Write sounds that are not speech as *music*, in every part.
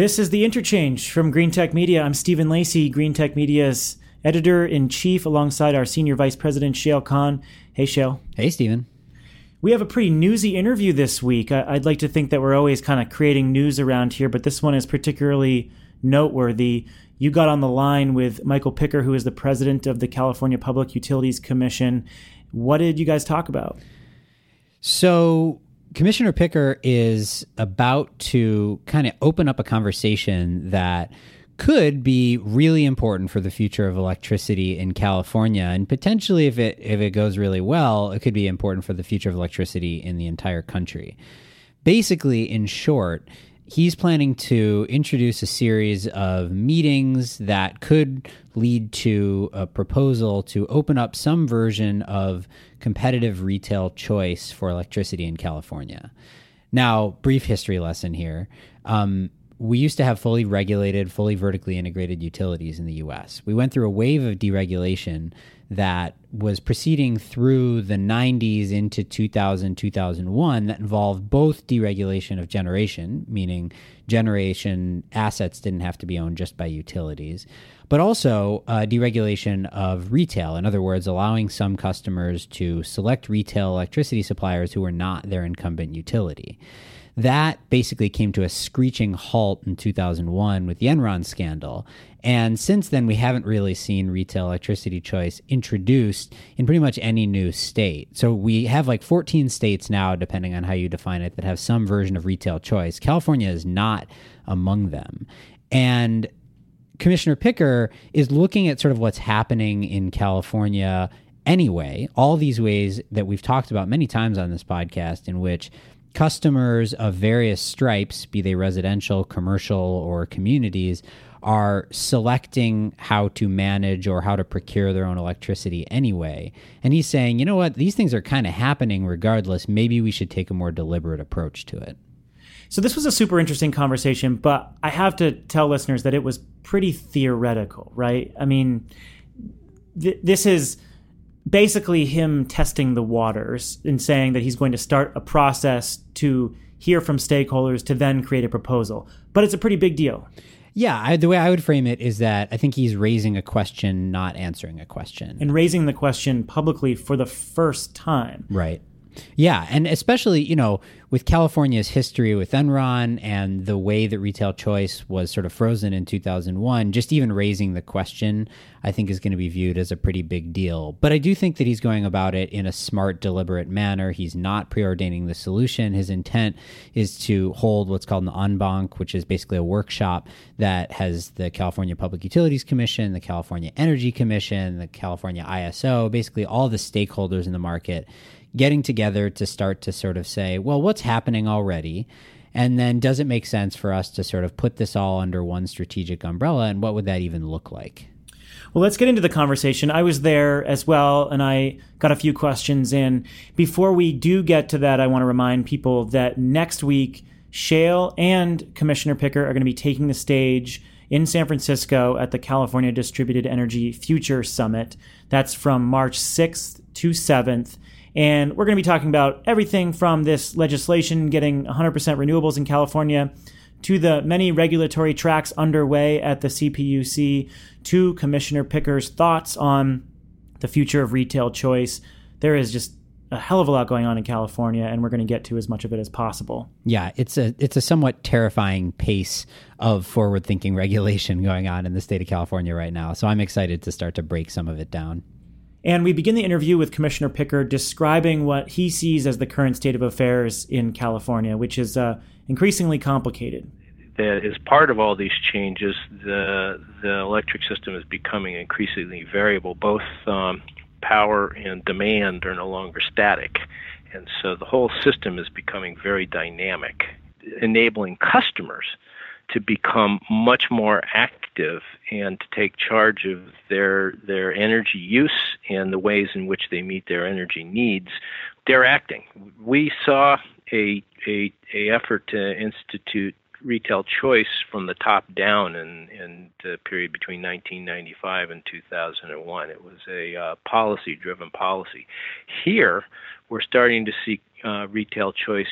This is the interchange from Greentech Media. I'm Stephen Lacey, Greentech Media's editor in chief, alongside our senior vice president, Shayle Kann. Hey, Shayle. Hey, Stephen. We have a pretty newsy interview this week. I'd like to think that we're always kind of creating news around here, but this one is particularly noteworthy. You got on the line with Michael Picker, who is the president of the California Public Utilities Commission. What did you guys talk about? So, Commissioner Picker is about to kind of open up a conversation that could be really important for the future of electricity in California and potentially if it if it goes really well it could be important for the future of electricity in the entire country. Basically in short, he's planning to introduce a series of meetings that could lead to a proposal to open up some version of competitive retail choice for electricity in California. Now, brief history lesson here. Um, we used to have fully regulated, fully vertically integrated utilities in the US. We went through a wave of deregulation that was proceeding through the 90s into 2000, 2001 that involved both deregulation of generation, meaning generation assets didn't have to be owned just by utilities, but also uh, deregulation of retail. In other words, allowing some customers to select retail electricity suppliers who were not their incumbent utility. That basically came to a screeching halt in 2001 with the Enron scandal. And since then, we haven't really seen retail electricity choice introduced in pretty much any new state. So we have like 14 states now, depending on how you define it, that have some version of retail choice. California is not among them. And Commissioner Picker is looking at sort of what's happening in California anyway, all these ways that we've talked about many times on this podcast, in which customers of various stripes, be they residential, commercial, or communities, are selecting how to manage or how to procure their own electricity anyway. And he's saying, you know what, these things are kind of happening regardless. Maybe we should take a more deliberate approach to it. So, this was a super interesting conversation, but I have to tell listeners that it was pretty theoretical, right? I mean, th- this is basically him testing the waters and saying that he's going to start a process to hear from stakeholders to then create a proposal. But it's a pretty big deal. Yeah, I, the way I would frame it is that I think he's raising a question, not answering a question. And raising the question publicly for the first time. Right. Yeah, and especially, you know, with California's history with Enron and the way that retail choice was sort of frozen in 2001, just even raising the question, I think is going to be viewed as a pretty big deal. But I do think that he's going about it in a smart, deliberate manner. He's not preordaining the solution. His intent is to hold what's called an en banc, which is basically a workshop that has the California Public Utilities Commission, the California Energy Commission, the California ISO, basically all the stakeholders in the market getting together to start to sort of say, well, what's happening already? And then does it make sense for us to sort of put this all under one strategic umbrella? And what would that even look like? Well, let's get into the conversation. I was there as well, and I got a few questions in. Before we do get to that, I want to remind people that next week, Shayle and Commissioner Picker are going to be taking the stage in San Francisco at the California Distributed Energy Future Summit. That's from March 6th to 7th. And we're going to be talking about everything from this legislation getting 100% renewables in California to the many regulatory tracks underway at the CPUC to Commissioner Picker's thoughts on the future of retail choice. There is just a hell of a lot going on in California, and we're going to get to as much of it as possible. Yeah, it's a it's a somewhat terrifying pace of forward thinking *laughs* regulation going on in the state of California right now. So I'm excited to start to break some of it down. And we begin the interview with Commissioner Picker describing what he sees as the current state of affairs in California, which is uh, increasingly complicated. That as part of all these changes, the the electric system is becoming increasingly variable. Both um, power and demand are no longer static, and so the whole system is becoming very dynamic, enabling customers to become much more active and to take charge of their their energy use and the ways in which they meet their energy needs, they're acting. We saw a a, a effort to institute retail choice from the top down in, in the period between 1995 and 2001. It was a uh, policy driven policy. Here, we're starting to see uh, retail choice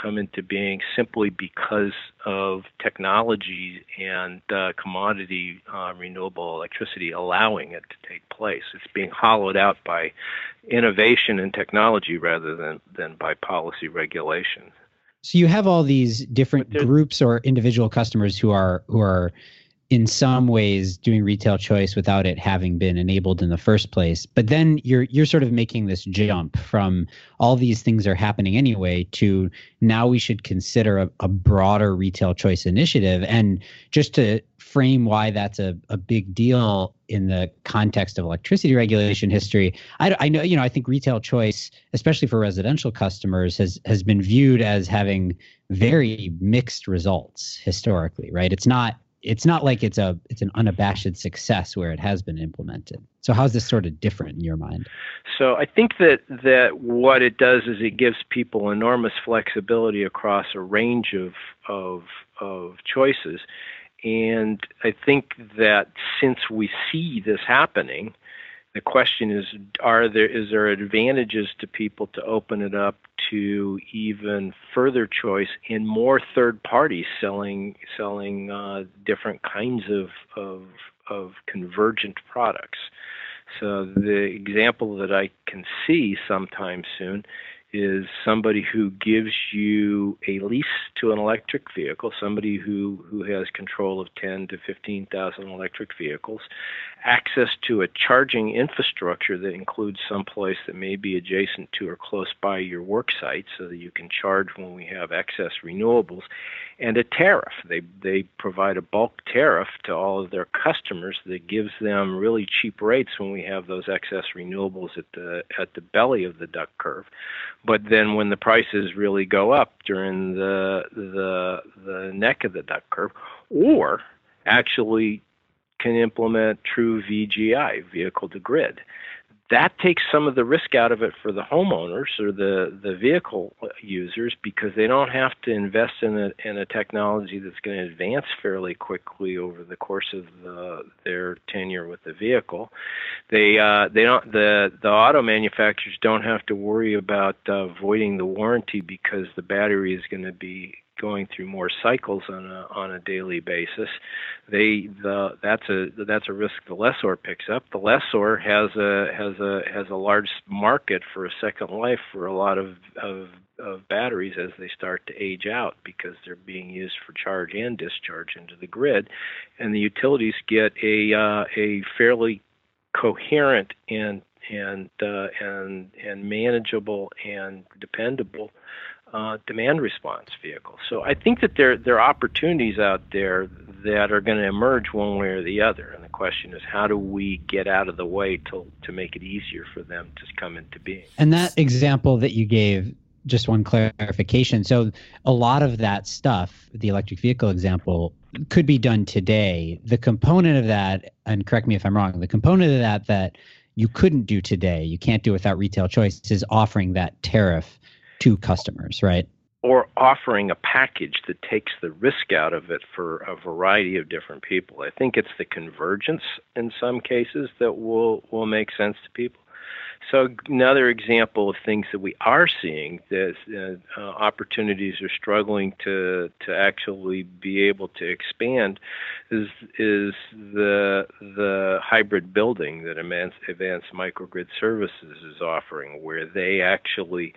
come into being simply because of technology and uh, commodity uh, renewable electricity allowing it to take place. It's being hollowed out by innovation and technology rather than, than by policy regulation. So you have all these different groups or individual customers who are who are in some ways doing retail choice without it having been enabled in the first place. But then you're you're sort of making this jump from all these things are happening anyway to now we should consider a, a broader retail choice initiative. And just to frame why that's a, a big deal in the context of electricity regulation history I, I know you know i think retail choice especially for residential customers has has been viewed as having very mixed results historically right? It's not it's not like it's a it's an unabashed success where it has been implemented. So how's this sort of different in your mind? So I think that that what it does is it gives people enormous flexibility across a range of of of choices. And I think that since we see this happening, the question is are there is there advantages to people to open it up to even further choice in more third parties selling selling uh, different kinds of, of of convergent products. So the example that I can see sometime soon is somebody who gives you a lease to an electric vehicle, somebody who, who has control of 10 to 15,000 electric vehicles, access to a charging infrastructure that includes some place that may be adjacent to or close by your work site so that you can charge when we have excess renewables, and a tariff. They they provide a bulk tariff to all of their customers that gives them really cheap rates when we have those excess renewables at the at the belly of the duck curve. But then when the prices really go up during the the the neck of the duck curve, or actually can implement true VGI, vehicle to grid that takes some of the risk out of it for the homeowners or the, the vehicle users because they don't have to invest in a, in a technology that's going to advance fairly quickly over the course of the, their tenure with the vehicle. They uh, they don't the the auto manufacturers don't have to worry about uh, voiding the warranty because the battery is going to be going through more cycles on a on a daily basis, they the that's a that's a risk the lessor picks up. The lessor has a has a has a large market for a second life for a lot of of of batteries as they start to age out because they're being used for charge and discharge into the grid, and the utilities get a uh, a fairly coherent and and uh, and and manageable and dependable uh, demand response vehicle. So I think that there there are opportunities out there that are going to emerge one way or the other, and the question is how do we get out of the way to to make it easier for them to come into being. And that example that you gave. Just one clarification. So, a lot of that stuff, the electric vehicle example, could be done today. The component of that, and correct me if I'm wrong, the component of that that you couldn't do today, you can't do without retail choice, is offering that tariff to customers, right? Or offering a package that takes the risk out of it for a variety of different people. I think it's the convergence in some cases that will will make sense to people. So another example of things that we are seeing that uh, uh, opportunities are struggling to to actually be able to expand is is the the hybrid building that Advanced, Advanced Microgrid Services is offering, where they actually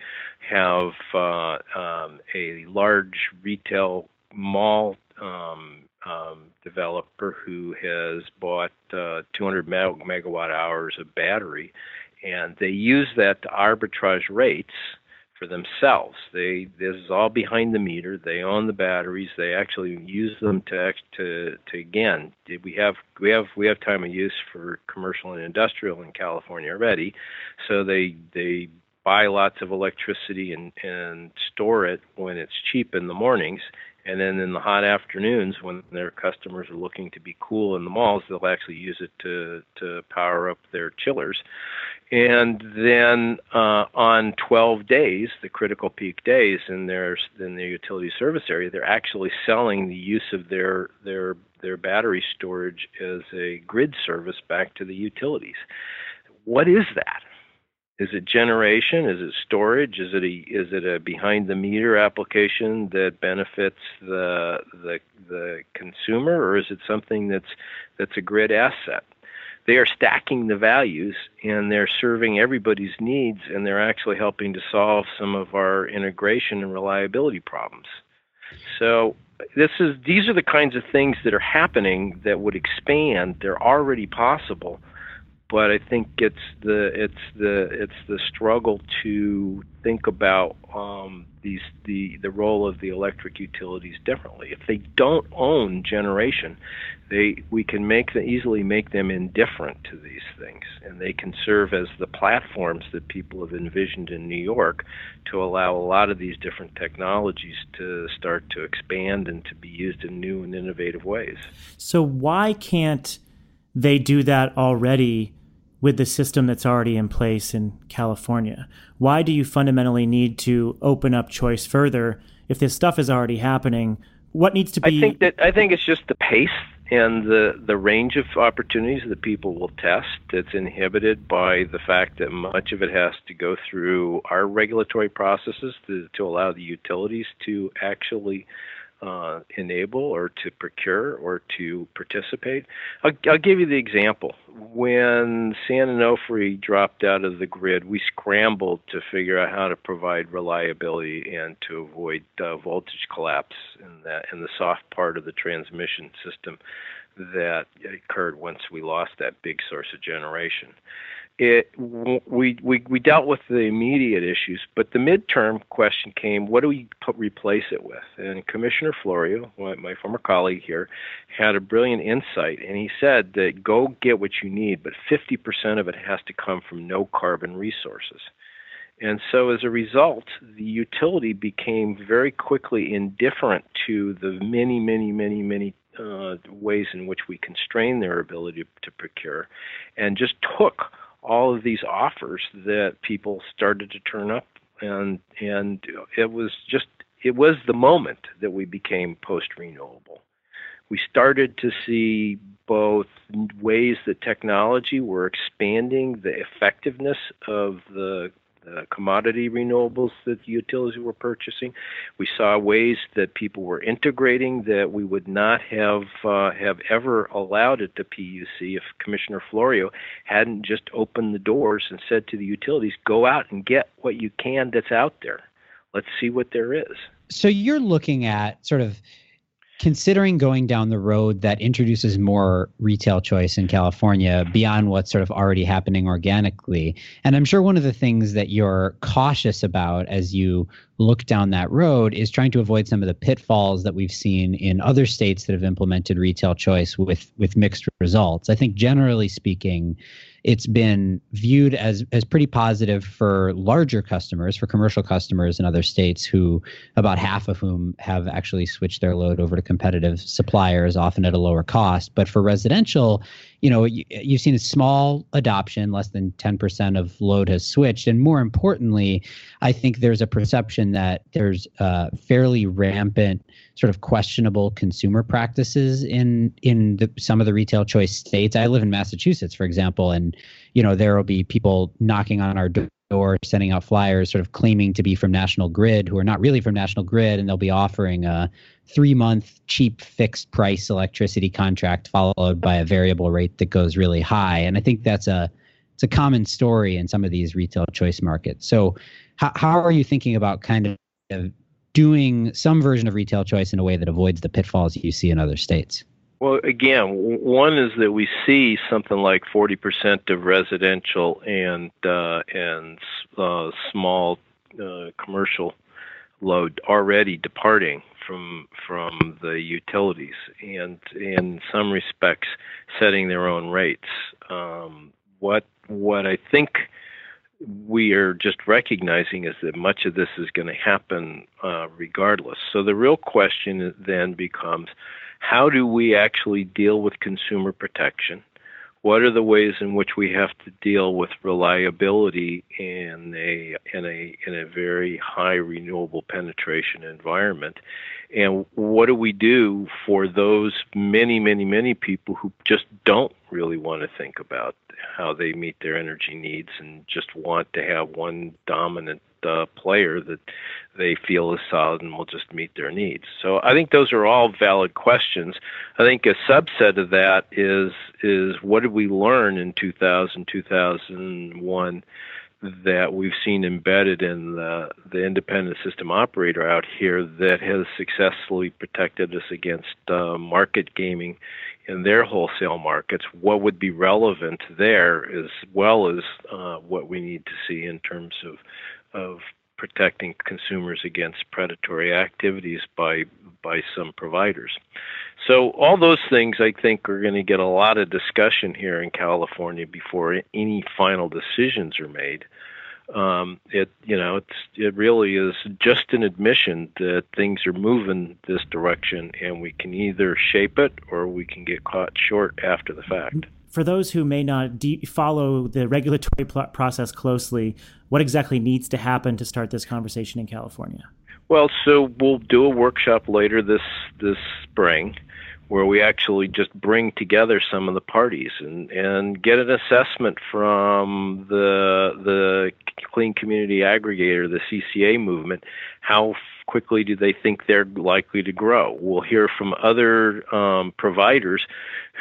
have uh, um, a large retail mall um, um, developer who has bought uh, 200 megawatt hours of battery and they use that to arbitrage rates for themselves. They this is all behind the meter. They own the batteries. They actually use them to to to again. We have we have we have time of use for commercial and industrial in California already, so they they buy lots of electricity and and store it when it's cheap in the mornings and then in the hot afternoons when their customers are looking to be cool in the malls they'll actually use it to to power up their chillers and then uh, on 12 days, the critical peak days in their in their utility service area, they're actually selling the use of their their their battery storage as a grid service back to the utilities. What is that? Is it generation? Is it storage? Is it a is it a behind the meter application that benefits the the the consumer, or is it something that's that's a grid asset? They are stacking the values and they're serving everybody's needs, and they're actually helping to solve some of our integration and reliability problems. So this is these are the kinds of things that are happening that would expand. They're already possible but I think it's the it's the it's the struggle to think about um, these the the role of the electric utilities differently. If they don't own generation, they we can make easily make them indifferent to these things, and they can serve as the platforms that people have envisioned in New York to allow a lot of these different technologies to start to expand and to be used in new and innovative ways. So why can't they do that already with the system that's already in place in California? Why do you fundamentally need to open up choice further if this stuff is already happening? What needs to be? I think that I think it's just the pace and the the range of opportunities that people will test. It's inhibited by the fact that much of it has to go through our regulatory processes to to allow the utilities to actually uh, enable or to procure or to participate. I'll, I'll, give you the example. When San Onofre dropped out of the grid, we scrambled to figure out how to provide reliability and to avoid uh, voltage collapse in in the soft part of the transmission system that occurred once we lost that big source of generation it we, we we dealt with the immediate issues, but the midterm question came: what do we put, replace it with? And Commissioner Florio, my former colleague here, had a brilliant insight, and he said that go get what you need, but 50% of it has to come from no carbon resources. And so, as a result, the utility became very quickly indifferent to the many, many, many, many uh, ways in which we constrain their ability to procure, and just took all of these offers that people started to turn up and and it was just it was the moment that we became post renewable we started to see both ways that technology were expanding the effectiveness of the uh, commodity renewables that the utilities were purchasing. We saw ways that people were integrating that we would not have uh, have ever allowed at the PUC if Commissioner Florio hadn't just opened the doors and said to the utilities, "Go out and get what you can that's out there. Let's see what there is." So you're looking at sort of considering going down the road that introduces more retail choice in California beyond what's sort of already happening organically. And I'm sure one of the things that you're cautious about as you look down that road is trying to avoid some of the pitfalls that we've seen in other states that have implemented retail choice with with mixed results. I think generally speaking, it's been viewed as as pretty positive for larger customers, for commercial customers in other states who about half of whom have actually switched their load over to competitive suppliers, often at a lower cost. But for residential, you know, you, have seen a small adoption, less than 10% of load has switched. And more importantly, I think there's a perception that there's uh, fairly rampant, sort of questionable consumer practices in in the, some of the retail choice states. I live in Massachusetts, for example, and you know there will be people knocking on our door sending out flyers sort of claiming to be from National Grid who are not really from National Grid and they'll be offering a three month cheap fixed price electricity contract followed by a variable rate that goes really high. And I think that's a it's a common story in some of these retail choice markets. So how, how are you thinking about kind of doing some version of retail choice in a way that avoids the pitfalls you see in other states? Well, again, one is that we see something like 40% of residential and uh, and uh, small uh, commercial load already departing from from the utilities, and in some respects, setting their own rates. Um, what what I think we are just recognizing is that much of this is going to happen uh, regardless. So the real question then becomes how do we actually deal with consumer protection? What are the ways in which we have to deal with reliability in a in a in a very high renewable penetration environment? And what do we do for those many many many people who just don't really want to think about how they meet their energy needs and just want to have one dominant uh, player that they feel is solid and will just meet their needs. So I think those are all valid questions. I think a subset of that is is what did we learn in 2000 2001 that we've seen embedded in the, the independent system operator out here that has successfully protected us against uh, market gaming in their wholesale markets, what would be relevant there as well as uh, what we need to see in terms of of protecting consumers against predatory activities by by some providers. So all those things I think are going to get a lot of discussion here in California before any final decisions are made um, it you know it's it really is just an admission that things are moving this direction, and we can either shape it or we can get caught short after the fact. For those who may not de- follow the regulatory pl- process closely, what exactly needs to happen to start this conversation in California? Well, so we'll do a workshop later this this spring where we actually just bring together some of the parties and, and get an assessment from the the clean community aggregator, the CCA movement, how quickly do they think they're likely to grow? We'll hear from other um, providers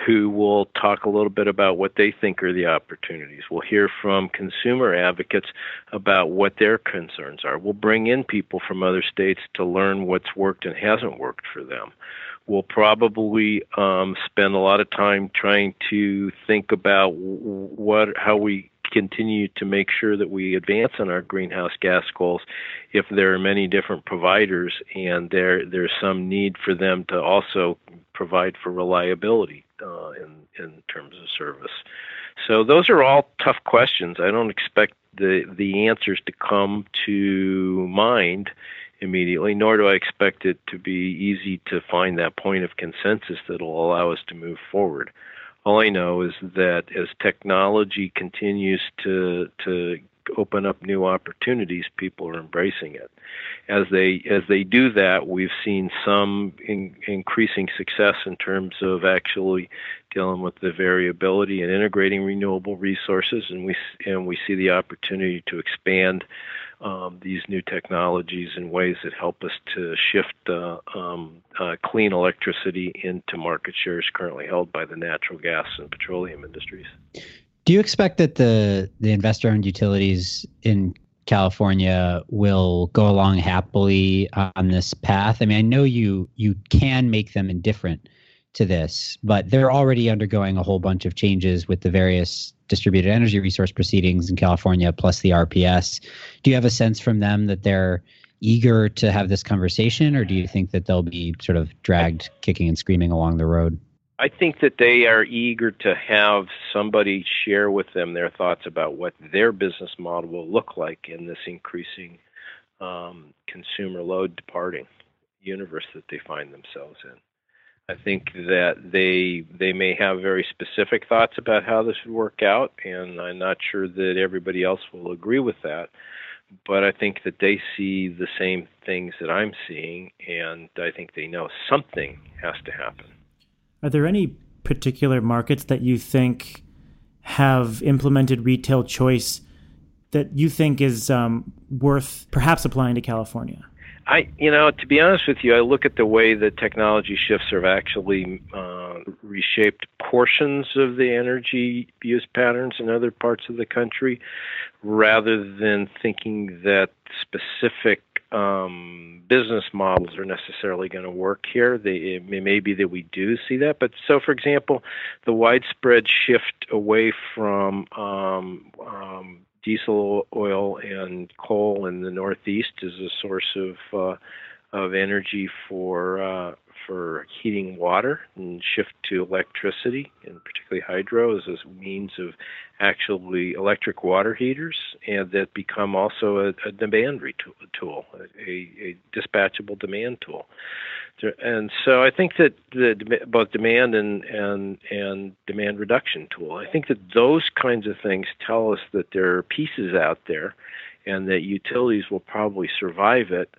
who will talk a little bit about what they think are the opportunities. We'll hear from consumer advocates about what their concerns are. We'll bring in people from other states to learn what's worked and hasn't worked for them we'll probably um, spend a lot of time trying to think about what how we continue to make sure that we advance on our greenhouse gas goals if there are many different providers and there there's some need for them to also provide for reliability uh, in in terms of service. So those are all tough questions. I don't expect the the answers to come to mind immediately, nor do I expect it to be easy to find that point of consensus that will allow us to move forward. All I know is that as technology continues to to open up new opportunities, people are embracing it. As they as they do that, we've seen some in, increasing success in terms of actually dealing with the variability and integrating renewable resources, and we and we see the opportunity to expand um, these new technologies in ways that help us to shift uh, um, uh, clean electricity into market shares currently held by the natural gas and petroleum industries. Do you expect that the the investor-owned utilities in California will go along happily on this path? I mean, I know you you can make them indifferent to this, but they're already undergoing a whole bunch of changes with the various distributed energy resource proceedings in California, plus the RPS. Do you have a sense from them that they're eager to have this conversation, or do you think that they'll be sort of dragged kicking and screaming along the road? I think that they are eager to have somebody share with them their thoughts about what their business model will look like in this increasing um, consumer load departing universe that they find themselves in. I think that they they may have very specific thoughts about how this would work out, and I'm not sure that everybody else will agree with that. But I think that they see the same things that I'm seeing, and I think they know something has to happen. Are there any particular markets that you think have implemented retail choice that you think is um, worth perhaps applying to California? I, you know, to be honest with you, I look at the way the technology shifts have actually uh, reshaped portions of the energy use patterns in other parts of the country, rather than thinking that specific um, business models are necessarily going to work here. They, it may be that we do see that, but so, for example, the widespread shift away from um, um, diesel oil and coal in the Northeast is a source of uh, of energy for uh, for heating water and shift to electricity, and particularly hydro, as a means of actually electric water heaters, and that become also a, a demand tool, a, a dispatchable demand tool. And so I think that the both demand and and and demand reduction tool. I think that those kinds of things tell us that there are pieces out there, and that utilities will probably survive it.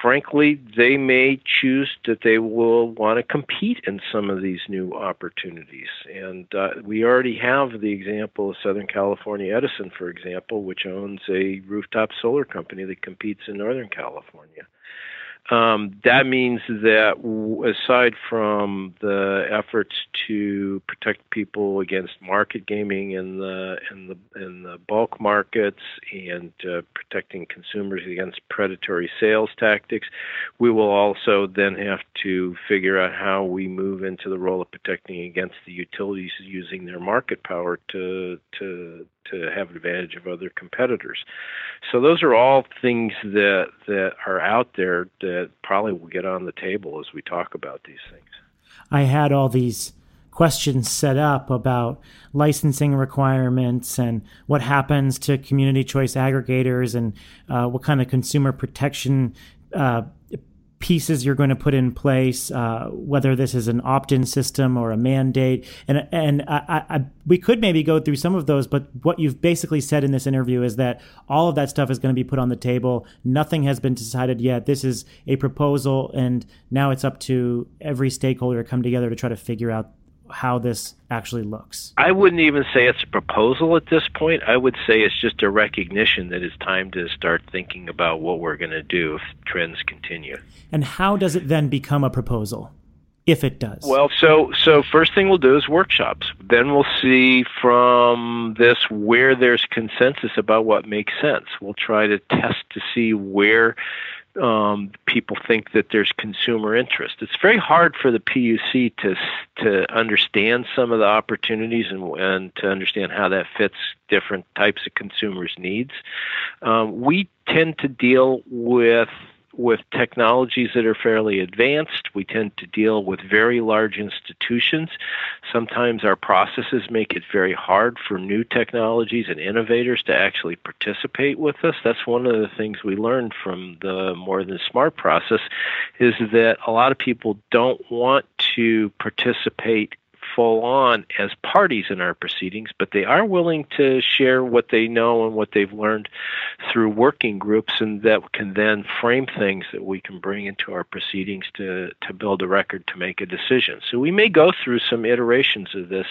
Frankly, they may choose that they will want to compete in some of these new opportunities. And uh, we already have the example of Southern California Edison, for example, which owns a rooftop solar company that competes in Northern California. Um, that means that aside from the efforts to protect people against market gaming in the in the in the bulk markets and uh, protecting consumers against predatory sales tactics, we will also then have to figure out how we move into the role of protecting against the utilities using their market power to to to have advantage of other competitors. So those are all things that that are out there that probably will get on the table as we talk about these things. I had all these questions set up about licensing requirements and what happens to community choice aggregators and uh, what kind of consumer protection uh, pieces you're going to put in place, uh, whether this is an opt-in system or a mandate, and and I, I, we could maybe go through some of those. But what you've basically said in this interview is that all of that stuff is going to be put on the table. Nothing has been decided yet. This is a proposal, and now it's up to every stakeholder to come together to try to figure out how this actually looks? I wouldn't even say it's a proposal at this point. I would say it's just a recognition that it's time to start thinking about what we're going to do if trends continue. And how does it then become a proposal? If it does. Well, so so first thing we'll do is workshops. Then we'll see from this where there's consensus about what makes sense. We'll try to test to see where um, people think that there's consumer interest. It's very hard for the PUC to to understand some of the opportunities and, and to understand how that fits different types of consumers' needs. Um, we tend to deal with with technologies that are fairly advanced. We tend to deal with very large institutions. Sometimes our processes make it very hard for new technologies and innovators to actually participate with us. That's one of the things we learned from the more than smart process is that a lot of people don't want to participate full on as parties in our proceedings, but they are willing to share what they know and what they've learned through working groups, and that can then frame things that we can bring into our proceedings to, to build a record to make a decision. So we may go through some iterations of this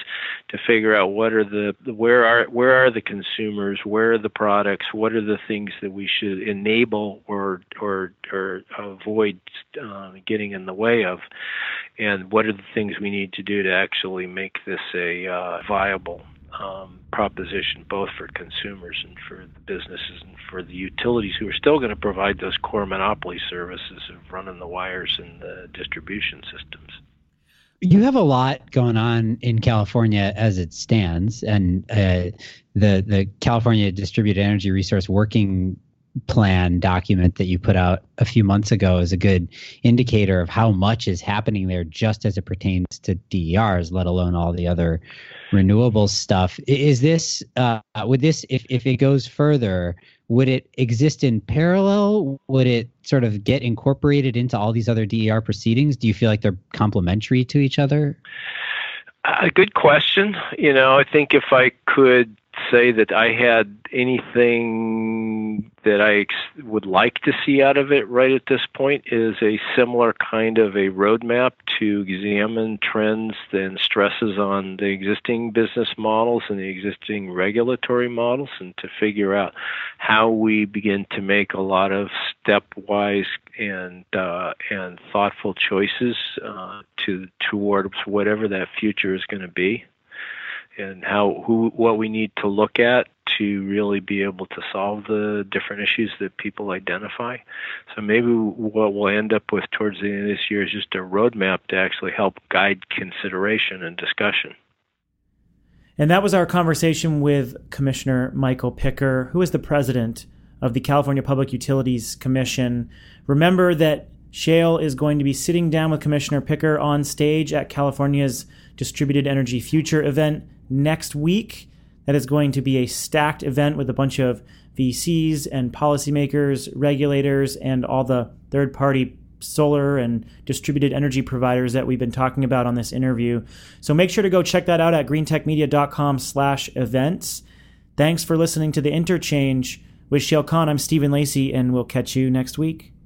to figure out what are the where are where are the consumers, where are the products, what are the things that we should enable or or or avoid uh, getting in the way of, and what are the things we need to do to actually make this a uh, viable um, proposition both for consumers and for the businesses and for the utilities who are still going to provide those core monopoly services of running the wires and the distribution systems. You have a lot going on in California as it stands, and uh, the the California Distributed Energy Resource Working plan document that you put out a few months ago is a good indicator of how much is happening there just as it pertains to DERs, let alone all the other renewable stuff. Is this uh, would this if if it goes further, would it exist in parallel? Would it sort of get incorporated into all these other DER proceedings? Do you feel like they're complementary to each other? A good question. You know, I think if I could say that I had anything that I ex- would like to see out of it right at this point is a similar kind of a roadmap to examine trends and stresses on the existing business models and the existing regulatory models and to figure out how we begin to make a lot of stepwise and uh, and thoughtful choices uh, to towards whatever that future is going to be and how who what we need to look at to really be able to solve the different issues that people identify. So maybe what we'll end up with towards the end of this year is just a roadmap to actually help guide consideration and discussion. And that was our conversation with Commissioner Michael Picker, who is the president of the California Public Utilities Commission. Remember that Shayle is going to be sitting down with Commissioner Picker on stage at California's Distributed Energy Future event next week. That is going to be a stacked event with a bunch of VCs and policymakers, regulators, and all the third party solar and distributed energy providers that we've been talking about on this interview. So make sure to go check that out at greentechmedia.com slash events. Thanks for listening to The Interchange. With Shayle Kann, I'm Stephen Lacey, and we'll catch you next week.